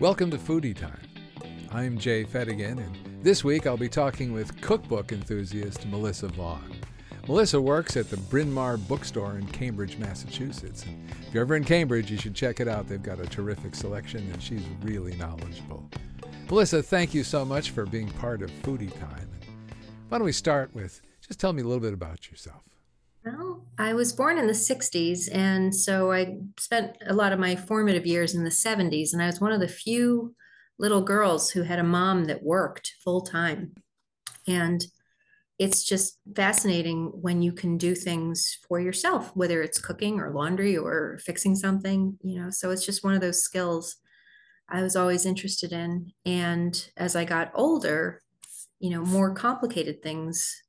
Welcome to Foodytime. I'm Jay Fedigan, and this week I'll be talking with cookbook enthusiast Melissa Vaughn. Melissa works at the Bryn Mawr Bookstore in Cambridge, Massachusetts. And if you're ever in Cambridge, you should check it out. They've got a terrific selection, and she's really knowledgeable. Melissa, thank you so much for being part of Foodytime. Why don't we start with just tell me a little bit about yourself? I was born in the 60s, and so I spent a lot of my formative years in the 70s, and I was one of the few little girls who had a mom that worked full time. And it's just fascinating when you can do things for yourself, whether it's cooking or laundry or fixing something, you know. So it's just one of those skills I was always interested in. And as I got older, you know, more complicated things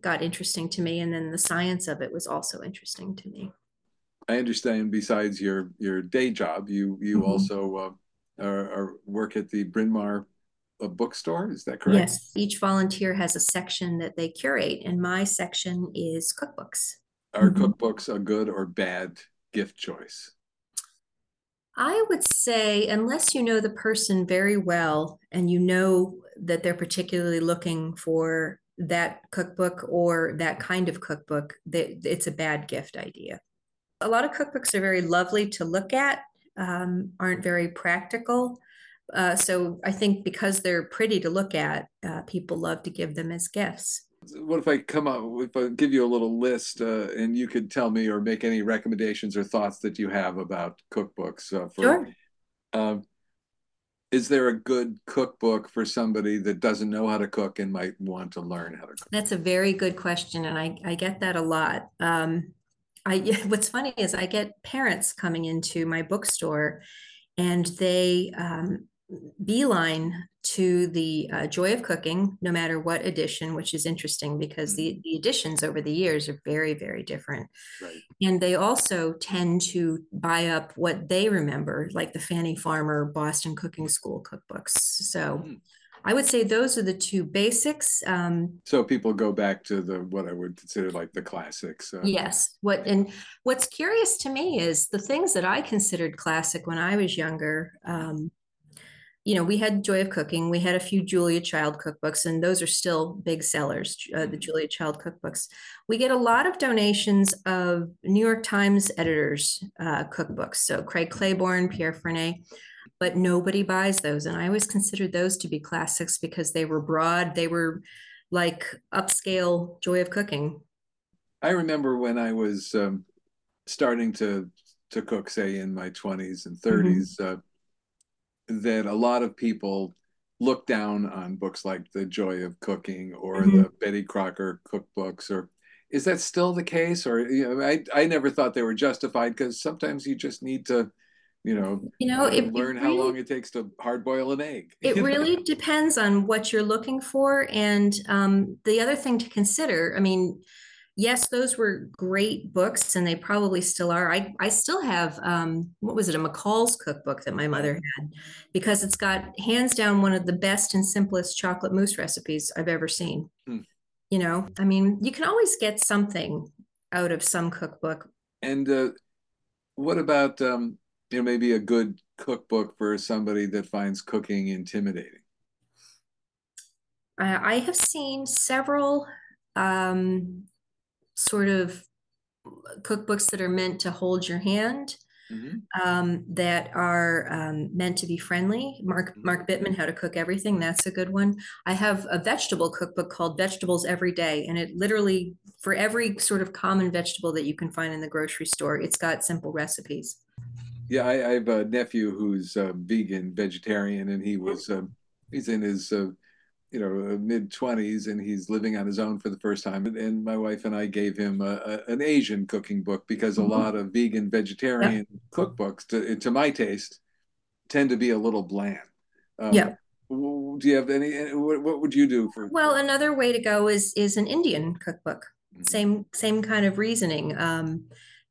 got interesting to me. And then the science of it was also interesting to me. I understand. Besides your your day job, you you mm-hmm. also uh, are, are work at the Bryn Mawr a bookstore. Is that correct? Yes. Each volunteer has a section that they curate, and my section is cookbooks. Are mm-hmm. cookbooks a good or bad gift choice? I would say, unless you know the person very well and you know that they're particularly looking for that cookbook or that kind of cookbook, that it's a bad gift idea. A lot of cookbooks are very lovely to look at, um, aren't very practical. Uh, so I think because they're pretty to look at, uh, people love to give them as gifts. What if I come up, if I give you a little list uh, and you could tell me or make any recommendations or thoughts that you have about cookbooks? Uh, for, sure. Is there a good cookbook for somebody that doesn't know how to cook and might want to learn how to cook? That's a very good question. And I, I get that a lot. Um, I, what's funny is I get parents coming into my bookstore and they um, beeline to the uh, joy of cooking no matter what edition which is interesting because the, mm-hmm. the editions over the years are very very different right. and they also tend to buy up what they remember like the fannie farmer boston cooking school cookbooks so mm. I would say those are the two basics. Um, so people go back to the what I would consider like the classics. Uh. Yes. What and what's curious to me is the things that I considered classic when I was younger. Um, you know, we had Joy of Cooking, we had a few Julia Child cookbooks, and those are still big sellers, uh, the mm-hmm. Julia Child cookbooks. We get a lot of donations of New York Times editors' uh, cookbooks. So Craig Claiborne, Pierre Franey, but nobody buys those. And I always considered those to be classics because they were broad, they were like upscale Joy of Cooking. I remember when I was um, starting to to cook, say in my 20s and 30s. Mm-hmm. Uh, that a lot of people look down on books like The Joy of Cooking or mm-hmm. the Betty Crocker cookbooks or is that still the case or you know I, I never thought they were justified because sometimes you just need to you know you know it, learn it really, how long it takes to hard boil an egg it really depends on what you're looking for and um, the other thing to consider i mean yes, those were great books, and they probably still are. I I still have um, what was it, a McCall's cookbook that my mother had, because it's got hands down one of the best and simplest chocolate mousse recipes I've ever seen. Hmm. You know, I mean, you can always get something out of some cookbook. And uh, what about um, you know maybe a good cookbook for somebody that finds cooking intimidating? I have seen several um, sort of cookbooks that are meant to hold your hand. Mm-hmm. Um, that are um, meant to be friendly. Mark mm-hmm. Mark Bittman, How to Cook Everything. That's a good one. I have a vegetable cookbook called Vegetables Every Day, and it literally for every sort of common vegetable that you can find in the grocery store, it's got simple recipes. Yeah, I, I have a nephew who's a vegan vegetarian, and he was uh, he's in his uh, you know mid 20s and he's living on his own for the first time and my wife and i gave him a, a, an asian cooking book because a mm-hmm. lot of vegan vegetarian yeah. cookbooks to, to my taste tend to be a little bland um, yeah do you have any what, what would you do for well another way to go is is an indian cookbook mm-hmm. same same kind of reasoning um,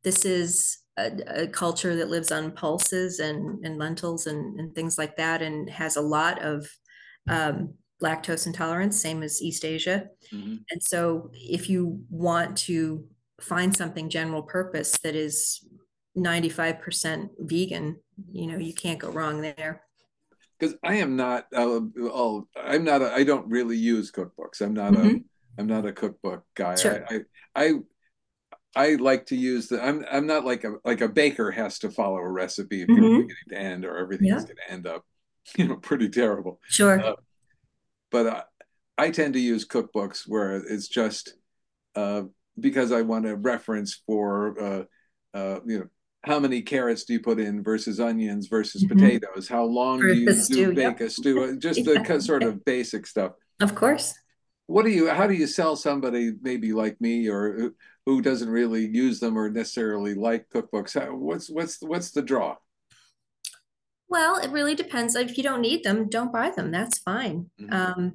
this is a, a, culture that lives on pulses and, and lentils and, and things like that and has a lot of um, lactose intolerance, same as East Asia. Mm-hmm. And so if you want to find something general purpose that is 95% vegan, you know, you can't go wrong there. because I am not. Uh, all, I'm not. A, I don't really use cookbooks. I'm not mm-hmm. a. I'm not a cookbook guy. Sure. I, I, I I like to use the. I'm I'm not like a like a baker has to follow a recipe from mm-hmm. beginning to end, or everything yeah. going to end up, you know, pretty terrible. Sure. Uh, but uh, I tend to use cookbooks where it's just uh, because I want a reference for uh, uh, you know how many carrots do you put in versus onions versus mm-hmm. potatoes? How long do you do bake a stew? Just the sort of basic stuff. Of course. What do you? How do you sell somebody maybe like me or who doesn't really use them or necessarily like cookbooks? What's what's what's the draw? Well, it really depends. If you don't need them, don't buy them. That's fine. Mm-hmm. Um,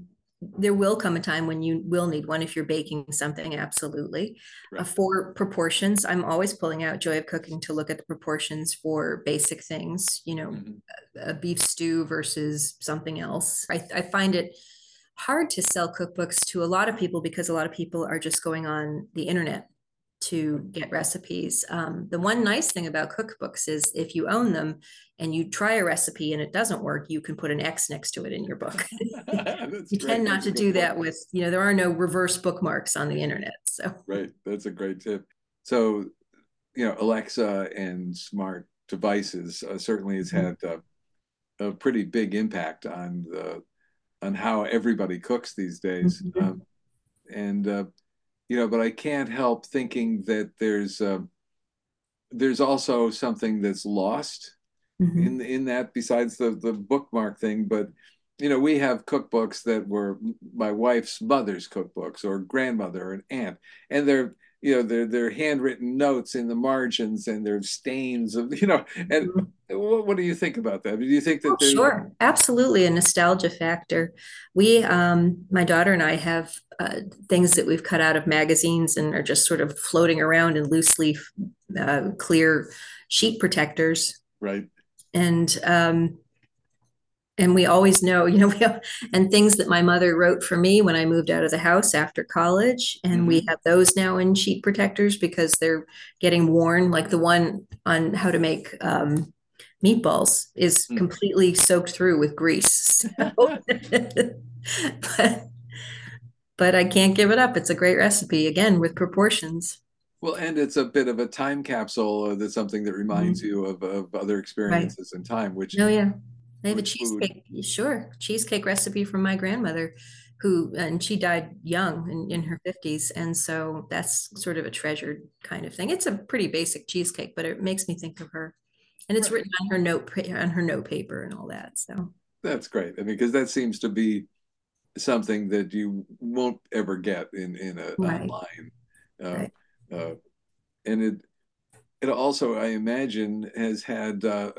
there will come a time when you will need one if you're baking something absolutely right. uh, for proportions i'm always pulling out joy of cooking to look at the proportions for basic things you know mm-hmm. a, a, beef stew versus something else I, I find it hard to sell cookbooks to a lot of people because a lot of people are just going on the internet to get recipes. Um, the one nice thing about cookbooks is if you own them and you try a recipe and it doesn't work, you can put an X next to it in your book. you tend not to do point. that with, you know, there are no reverse bookmarks on the internet. So, right. That's a great tip. So, you know, Alexa and smart devices uh, certainly has mm-hmm. had uh, a pretty big impact on the on how everybody cooks these days. Mm-hmm. Um, and uh, you know, but I can't help thinking that there's uh, there's also something that's lost mm-hmm. in in that besides the the bookmark thing. But you know, we have cookbooks that were my wife's mother's cookbooks or grandmother and aunt, and they're you know they're, they're handwritten notes in the margins and their stains of you know and mm-hmm. What, what, do you think about that? Do you think that oh, sure. Absolutely a nostalgia factor. We um my daughter and i have uh, things that we've cut out of magazines and are just sort of floating around in loose leaf uh, clear sheet protectors. Right. And um and we always know you know we have, and things that my mother wrote for me when i moved out of the house after college. And mm-hmm. we have those now in sheet protectors because they're getting worn like the one on how to make um, meatballs is mm. completely soaked through with grease so, but but i can't give it up it's a great recipe again with proportions well, and it's a bit of a time capsule that's something that reminds mm-hmm. you of, of other experiences right. in time, which oh yeah, I have a cheesecake, food. sure, cheesecake recipe from my grandmother, who and she died young in, in her 50s. And so that's sort of a treasured kind of thing. It's a pretty basic cheesecake, but it makes me think of her. And it's right. written on her note on her note paper and all that. So that's great. I mean, because that seems to be something that you won't ever get in in a right. online. Uh, right. uh, and it it also, I imagine, has had uh,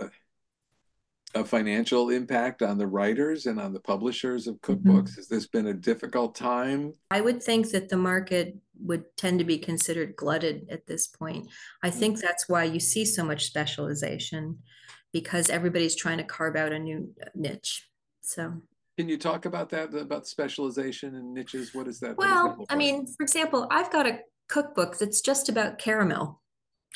a financial impact on the writers and on the publishers of cookbooks? Mm-hmm. Has this been a difficult time? I would think that the market would tend to be considered glutted at this point. I think mm. that's why you see so much specialization because everybody's trying to carve out a new uh, niche. So can you talk about that about specialization and niches? What is that? Well, that I mean, for example, I've got a cookbook that's just about caramel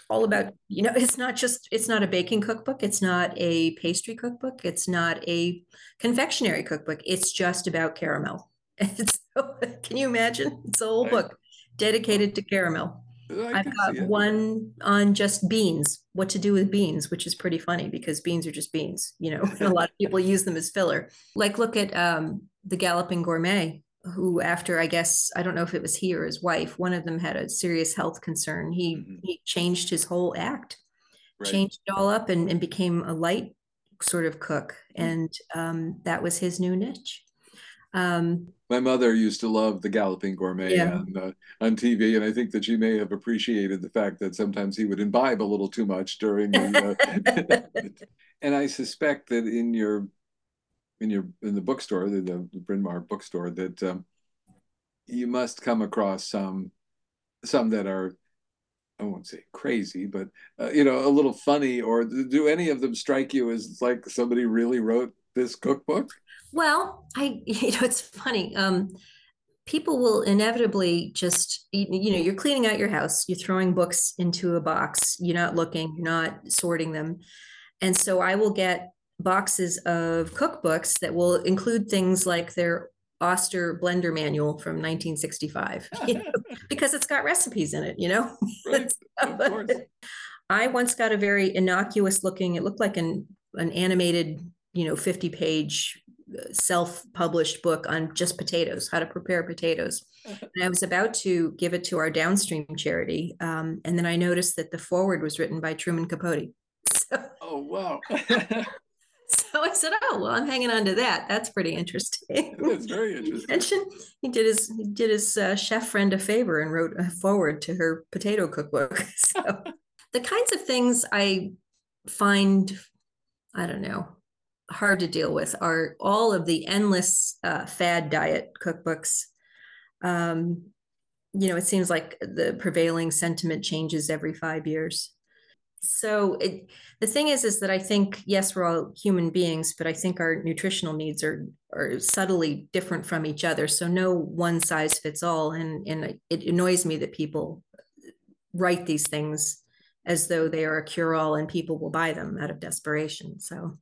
all about you know it's not just it's not a baking cookbook it's not a pastry cookbook it's not a confectionery cookbook it's just about caramel so, can you imagine it's a whole book dedicated to caramel I have got one on just beans what to do with beans which is pretty funny because beans are just beans you know a lot of people use them as filler like look at um, the galloping gourmet who after i guess i don't know if it was he or his wife one of them had a serious health concern he mm-hmm. he changed his whole act right. changed it all up and, and became a light sort of cook mm-hmm. and um, that was his new niche um, my mother used to love the galloping gourmet yeah. on, uh, on tv and i think that she may have appreciated the fact that sometimes he would imbibe a little too much during the uh, and i suspect that in your in your in the bookstore, the, the Bryn Mawr bookstore, that um, you must come across some some that are I won't say crazy, but uh, you know, a little funny. Or do any of them strike you as like somebody really wrote this cookbook? Well, I you know, it's funny. Um, people will inevitably just you know, you're cleaning out your house, you're throwing books into a box, you're not looking, you're not sorting them, and so I will get boxes of cookbooks that will include things like their Oster blender manual from 1965 you know, because it's got recipes in it, you know. Right, course. I once got a very innocuous looking, it looked like an an animated, you know, 50 page self-published book on just potatoes, how to prepare potatoes. And I was about to give it to our downstream charity, um, and then I noticed that the forward was written by Truman Capote. So, Oh wow, so I said, "Oh well, I'm hanging on to that. That's pretty interesting." that's very interesting. He did his he did his uh, chef friend a favor and wrote a forward to her potato cookbook. So the kinds of things I find, I don't know, hard to deal with are all of the endless uh, fad diet cookbooks. Um, you know, it seems like the prevailing sentiment changes every five years. So it, the thing is, is that I think yes, we're all human beings, but I think our nutritional needs are are subtly different from each other. So no one size fits all, and and it annoys me that people write these things as though they are a cure all and people will buy them out of desperation. So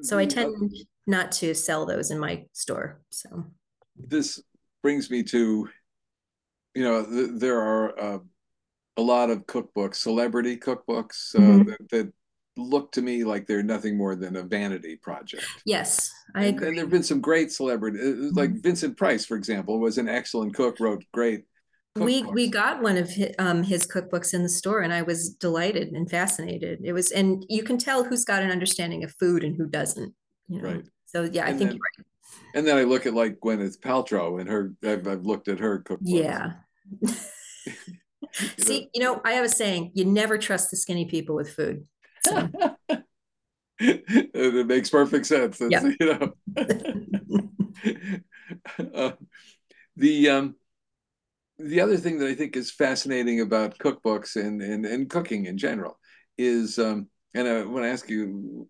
so I tend not to sell those in my store. So this brings me to, you know, th- there are uh, a lot of cookbooks, celebrity cookbooks uh, Mhm. that, that look to me like they're nothing more than a vanity project. yes, I And- agree. And there have been some great celebrity, uh, like Vincent Price, for example, was an excellent cook, wrote great. We we got one of his, um, his cookbooks in the store and i was delighted and fascinated it was and you can tell who's got an understanding of food and who doesn't you know Right. so yeah i And think then- you're right And then I look at like Gwyneth Paltrow and her. I've, I've looked at her cookbooks. yeah see you know i have a saying you never trust the skinny people with food so it makes perfect sense. It's, Yeah. You know, Uh, the um, the other thing that I think is fascinating about cookbooks and and, and cooking in general is, um, and I want to ask you,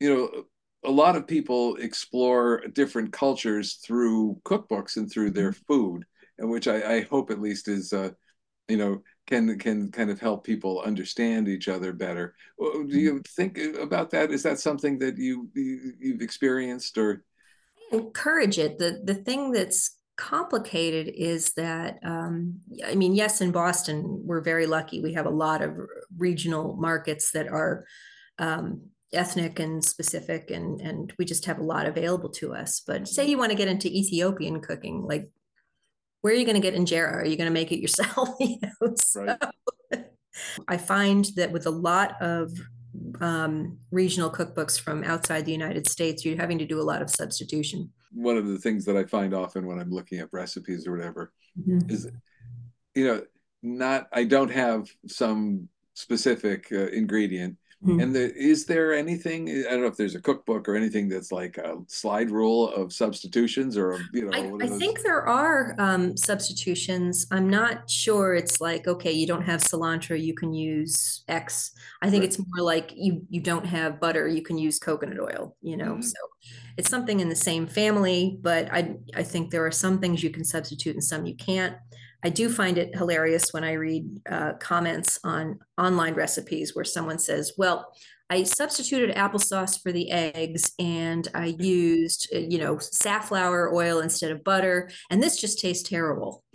you know, a lot of people explore different cultures through cookbooks and through their food, and which I, I hope at least is, uh, you know, can can kind of help people understand each other better. Do you think about that? Is that something that you, you you've experienced or? encourage it. The the thing that's complicated is that um, I mean, yes, in Boston we're very lucky. We have a lot of regional markets that are um, ethnic and specific, and and we just have a lot available to us. But say you want to get into Ethiopian cooking, like where are you going to get injera? Are you going to make it yourself? you know, so Right. I find that with a lot of um, regional cookbooks from outside the United States, you're having to do a lot of substitution. One of the things that I find often when I'm looking up recipes or whatever Mhm. is, you know, not I don't have some specific uh, ingredient. Mhm. And the, is there anything? I don't know if there's a cookbook or anything that's like a slide rule of substitutions or you know. I, I think there are um, substitutions. I'm not sure it's like, okay, you don't have cilantro, you can use X. I think Right. it's more like you you don't have butter, you can use coconut oil, you know. Mhm. So it's something in the same family, but I I think there are some things you can substitute and some you can't. I do find it hilarious when I read uh, comments on online recipes where someone says, well, I substituted applesauce for the eggs and I used, you know, safflower oil instead of butter, and this just tastes terrible.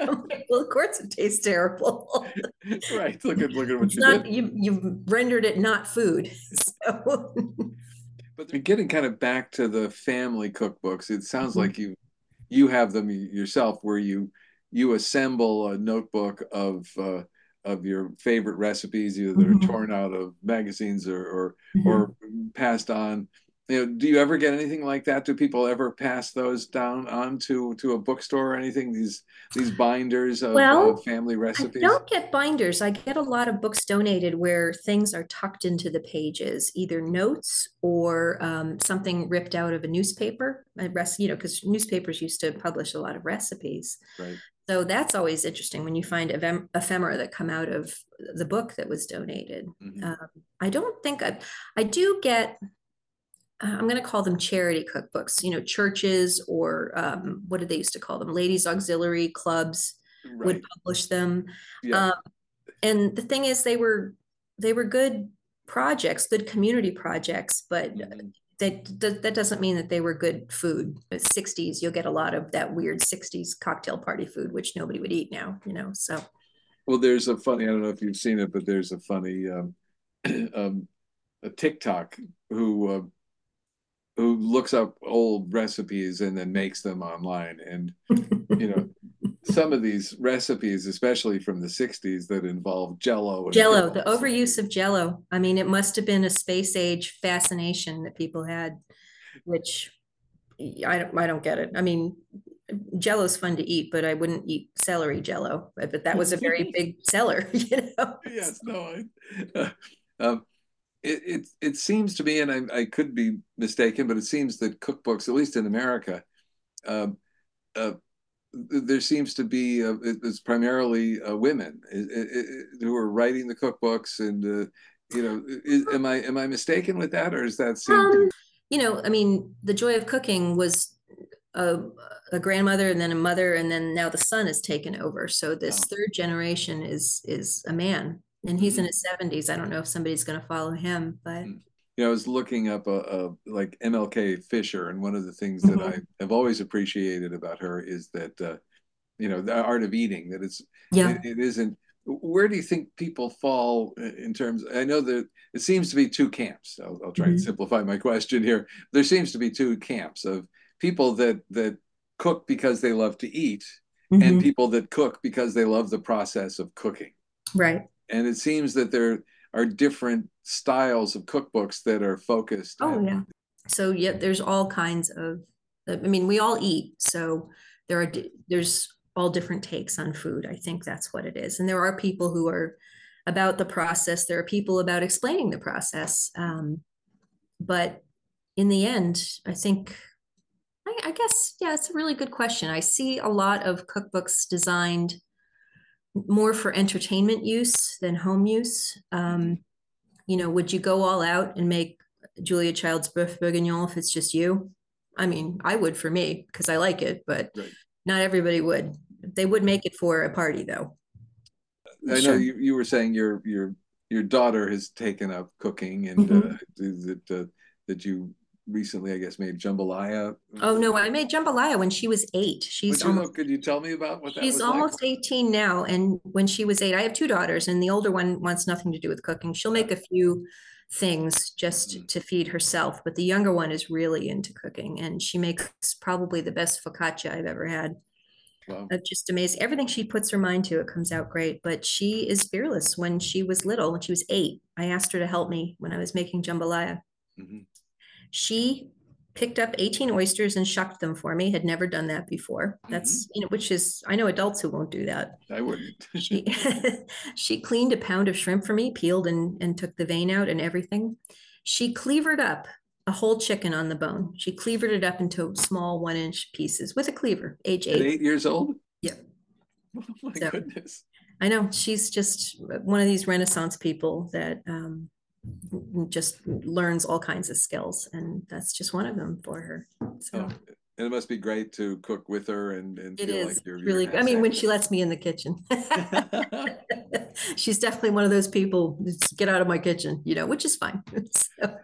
Like, well, of course it tastes terrible. right. Look at look at what you not did. you you've rendered it not food. So But getting kind of back to the family cookbooks, it sounds Mhm. like you you have them yourself, where you you assemble a notebook of uh, of your favorite recipes, either that are torn out of magazines or or, or passed on. You know, do you ever get anything like that? Do people ever pass those down on to, a bookstore or anything? These these binders of, Well, of family recipes. I don't get binders. I get a lot of books donated where things are tucked into the pages, either notes or um, something ripped out of a newspaper. A you know, because newspapers used to publish a lot of recipes. Right. So that's always interesting when you find ephem- ephemera that come out of the book that was donated. Mhm. Um, I don't think I, I do get. uh, I'm going to call them charity cookbooks. You know, churches or um, what did they used to call them? Ladies auxiliary clubs would publish them. Yeah. Um, and the thing is, they were they were good projects, good community projects, but Mhm. That, that that doesn't mean that they were good food. The 60s, you'll get a lot of that weird 60s cocktail party food, which nobody would eat now, you know. So Well, there's a funny, I don't know if you've seen it, but there's a funny um, um, a TikTok who uh, who looks up old recipes and then makes them online. And you know, some of these recipes, especially from the 60s that involve jello and Jello, the overuse of Jello. I mean, it must have been a space age fascination that people had, which I don't, I don't get it. I mean, Jello's fun to eat, but I wouldn't eat celery Jello. But, but that was a very big seller, you know. yes, no, I, um, it, it it seems to me, and I, I could be mistaken, but it seems that cookbooks, at least in America, um, uh, there seems to be uh, it's primarily uh, women it, it, who are writing the cookbooks, and uh, you know, is, am I am I mistaken with that, or is that seem Um, you know, I mean, the joy of cooking was a, a grandmother and then a mother, and then now the son has taken over. So this Oh. third generation is is a man, and he's in Mhm. his seventies. I don't know if somebody's going to follow him, but Mm. You know, I was looking up a, a like MFK Fisher, and one of the things that Mhm. I have always appreciated about her is that uh, you know the art of eating. That it's yeah, it, it isn't. Where do you think people fall in terms? I know that it seems to be two camps. I'll, I'll try and Mhm. simplify my question here. There seems to be two camps of people that that cook because they love to eat, and Mhm. people that cook because they love the process of cooking right. and it seems that there are different styles of cookbooks that are focused Oh yeah. So yeah, there's all kinds of. I mean, we all eat, so there are there's all different takes on food. I think that's what it is, and there are people who are about the process. There are people about explaining the process. Um, but in the end, I think, I, I guess, yeah, it's a really good question. I see a lot of cookbooks designed more for entertainment use than home use. Um, you know, would you go all out and make Julia Child's Boeuf Bourguignon if it's just you? I mean, I would for me because I like it, but Right. not everybody would. They would make it for a party though. I know you, you were saying your your your daughter has taken up cooking and Mhm. uh, that uh, that you recently I guess made jambalaya. Oh no, I made jambalaya when she was eight. She's almost could you tell me about what that she's almost like? 18 now. And when she was eight, I have two daughters, and the older one wants nothing to do with cooking. She'll make a few things just Mhm. to feed herself, but the younger one is really into cooking, and she makes probably the best focaccia I've ever had. Wow. Uh, just amazed. Everything she puts her mind to, it comes out great. But she is fearless. When she was little, when she was eight, I asked her to help me when I was making jambalaya. Mhm. She picked up 18 oysters and shucked them for me. Had never done that before. That's you know, which is I know adults who won't do that. I wouldn't. She she cleaned a pound of shrimp for me, peeled and and took the vein out and everything. She cleavered up a whole chicken on the bone. She cleavered it up into small one inch pieces with a cleaver, age At eight. eight years old? Yeah. Oh my So- goodness. I know she's just one of these Renaissance people that um, just learns all kinds of skills, and that's just one of them for her. So Oh, and it must be great to cook with her and, and it feel is like really. I mean, when she lets me in the kitchen, she's definitely one of those people. Get out of my kitchen, you know, which is fine. So,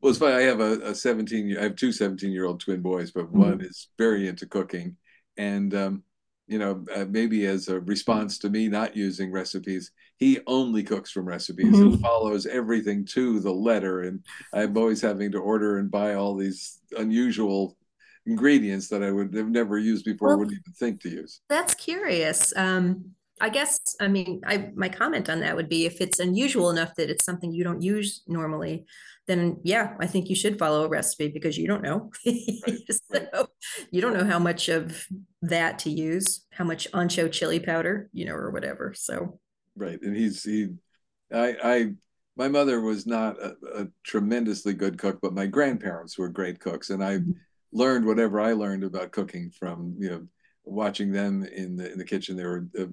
Well, it's funny. I have a, a 17 year, I have two 17 year old twin boys, but Mm-hmm. one is very into cooking. And, um, you know, uh, maybe as a response to me not using recipes, he only cooks from recipes and Mhm. follows everything to the letter. And I'm always having to order and buy all these unusual ingredients that I would have never used before, Well- wouldn't even think to use. That's curious. Um, I guess, I mean, I, my comment on that would be if it's unusual enough that it's something you don't use normally, then yeah, I think you should follow a recipe because you don't know. So you don't know how much of that to use, how much ancho chili powder, you know, or whatever. So Right. And he's, he, I, I, my mother was not a, a tremendously good cook, but my grandparents were great cooks. And I Mhm. learned whatever I learned about cooking from, you know, watching them in the, in the kitchen. They were uh,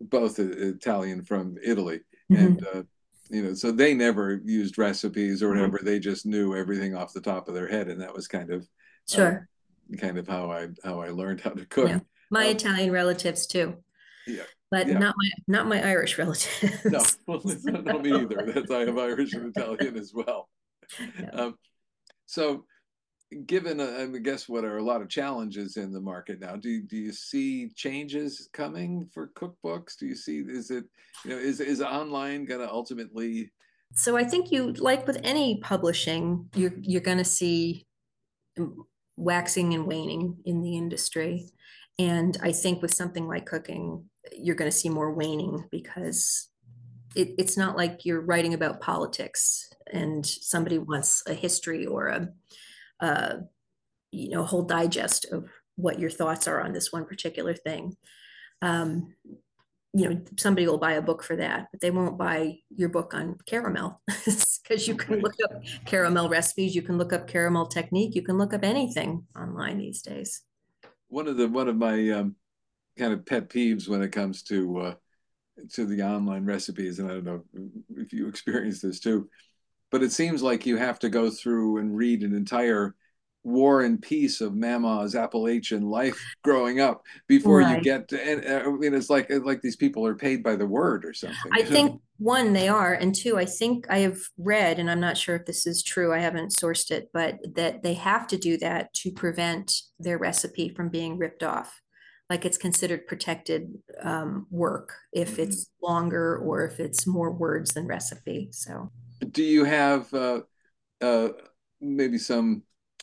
both uh, Italian from Italy. Mhm. And, uh, you know, so they never used recipes or Mhm. whatever. They just knew everything off the top of their head. And that was kind of, sure. kind of how I, how I learned how to cook. Yeah. My Um, Italian relatives too. Yeah. but Yeah. not my not my Irish relatives. No, well, no, me either. That's I have Irish and Italian as well. Yeah. Um, so, given uh, I guess what are a lot of challenges in the market now, do do you see changes coming for cookbooks? Do you see is it you know is is online going to ultimately So I think you like with any publishing, you're you're going to see waxing and waning in the industry. And I think with something like cooking, you're going to see more waning because it, it's not like you're writing about politics and somebody wants a history or a, a you know whole digest of what your thoughts are on this one particular thing. Um, you know somebody will buy a book for that but they won't buy your book on caramel because you can look up caramel recipes you can look up caramel technique you can look up anything online these days one of the one of my um, kind of pet peeves when it comes to uh, to the online recipes, and I don't know if you experience this too, but it seems like you have to go through and read an entire war and peace of Mama's Appalachian life growing up before you get to, and uh, I mean it's like like these people are paid by the word or something. i think one they are and two i think i have read and i'm not sure if this is true i haven't sourced it but that they have to do that to prevent their recipe from being ripped off like it's considered protected um, work if Mhm. it's longer or if it's more words than recipe so Do you have uh, uh, maybe some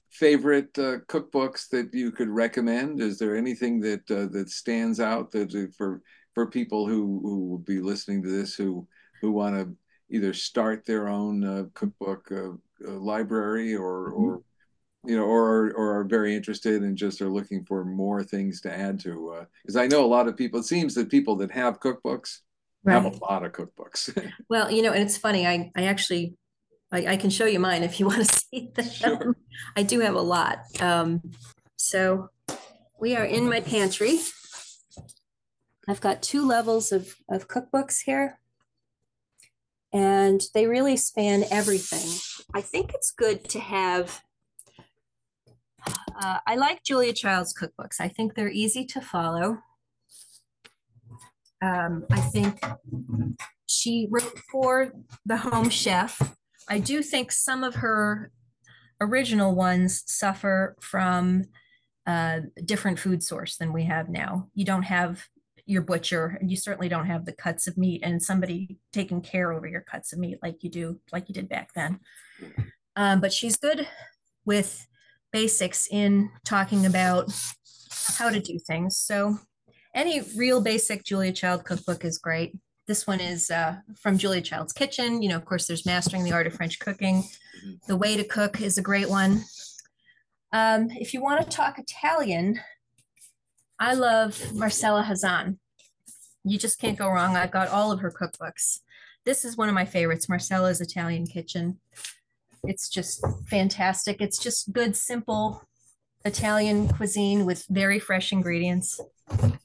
favorite uh, cookbooks that you could recommend? Is there anything that uh, that stands out that uh, for for people who who will be listening to this who who want to either start their own uh, cookbook uh, uh, library or Mhm. or you know or or are very interested and just are looking for more things to add to because I know a lot of people. It seems that people that have cookbooks have a lot of cookbooks. Well, you know, and it's funny. I I actually I, I can show you mine if you want to see them. Sure. I do have a lot. Um, so we are in my pantry. I've got two levels of of cookbooks here, and they really span everything. I think it's good to have. Uh, I like Julia Child's cookbooks. I think they're easy to follow. Um, I think she wrote for the home chef. I do think some of her original ones suffer from a different food source than we have now. You don't have your butcher, and you certainly don't have the cuts of meat and somebody taking care over your cuts of meat like you do, like you did back then. Um, but she's good with basics in talking about how to do things. So any real basic Julia Child cookbook is great. This one is uh, from Julia Child's Kitchen. You know, of course, there's Mastering the Art of French Cooking. Mhm. The Way to Cook is a great one. Um, if you want to talk Italian, I love Marcella Hazan. You just can't go wrong. I've got all of her cookbooks. This is one of my favorites, Marcella's Italian Kitchen. It's just fantastic. It's just good, simple Italian cuisine with very fresh ingredients.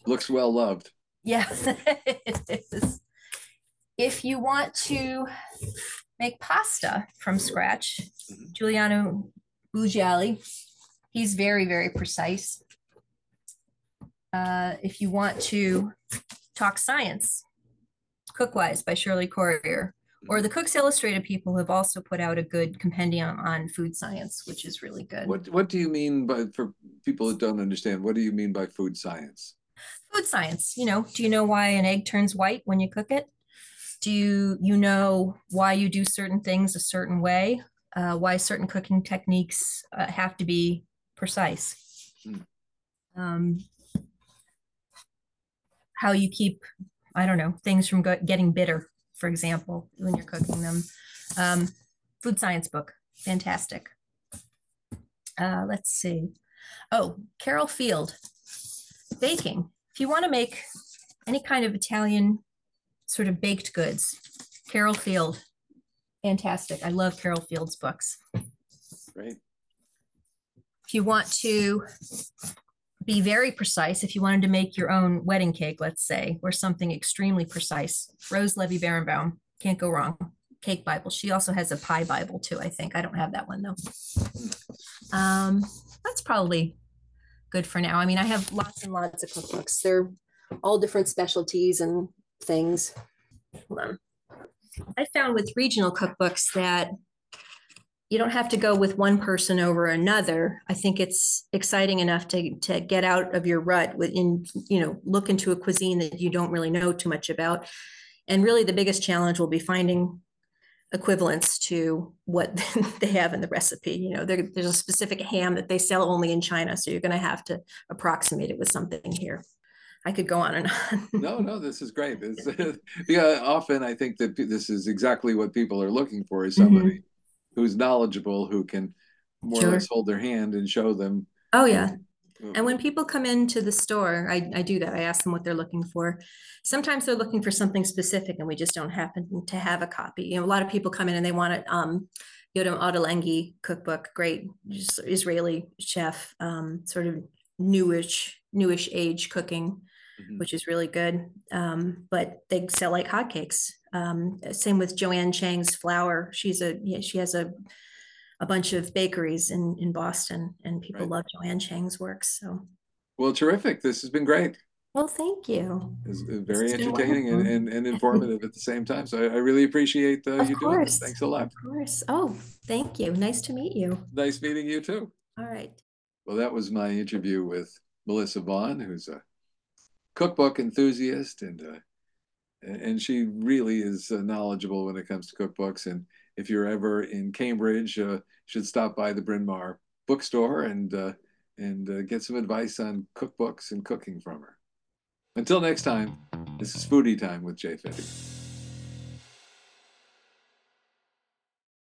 Looks well loved. Yes, it is. If you want to make pasta from scratch, Mhm. Giuliano Bugialli, he's very, very precise. Uh, if you want to talk science, Cookwise by Shirley Corriher, or the Cooks Illustrated people have also put out a good compendium on food science, which is really good. What what do you mean by for people that don't understand? What do you mean by food science? food science you know do you know why an egg turns white when you cook it do you you know why you do certain things a certain way uh, why certain cooking techniques uh, have to be precise Hmm. um, how you keep i don't know things from go- getting bitter for example when you're cooking them um, food science book fantastic uh, let's see oh carol field baking. If you want to make any kind of Italian sort of baked goods, Carol Field, fantastic. I love Carol Field's books. Great. If you want to be very precise, if you wanted to make your own wedding cake, let's say, or something extremely precise, Rose Levy Beranbaum, can't go wrong. Cake Bible. She also has a pie Bible too, I think. I don't have that one though. Um, that's probably good for now. I mean, I have lots and lots of cookbooks. They're all different specialties and things. I found with regional cookbooks that you don't have to go with one person over another. I think it's exciting enough to to get out of your rut within, you know, look into a cuisine that you don't really know too much about. And really the biggest challenge will be finding equivalents to what they have in the recipe. You know, there, there's a specific ham that they sell only in China, so you're going to have to approximate it with something here. I could go on and on. no, no, this is great. This, yeah, often I think that this is exactly what people are looking for: is somebody mm-hmm who's knowledgeable who can more sure. or less hold their hand and show them. Oh yeah. and when people come into the store I, I do that. I ask them what they're looking for. Sometimes they're looking for something specific and we just don't happen to have a copy. You know a lot of people come in and they want it um Yotam Ottolenghi cookbook. Great. Israeli chef um, sort of newish newish age cooking mm-hmm. which is really good um, but they sell like hotcakes um, same with Joanne Chang's flour. She's a yeah, she has a a bunch of bakeries in in Boston, and people right. love Joanne Chang's works. So, well, terrific. This has been great. Well, thank you. It's very entertaining and, and, and, informative at the same time. So I, I really appreciate uh, you course. doing this. Thanks a lot. Of course. Oh, thank you. Nice to meet you. Nice meeting you too. All right. Well, that was my interview with Melissa Vaughn, who's a cookbook enthusiast and uh, and she really is uh, knowledgeable when it comes to cookbooks. And if you're ever in Cambridge, uh, should stop by the Bryn Mawr bookstore and uh, and uh, get some advice on cookbooks and cooking from her. Until next time, this is Foodytime with Jay Fetty.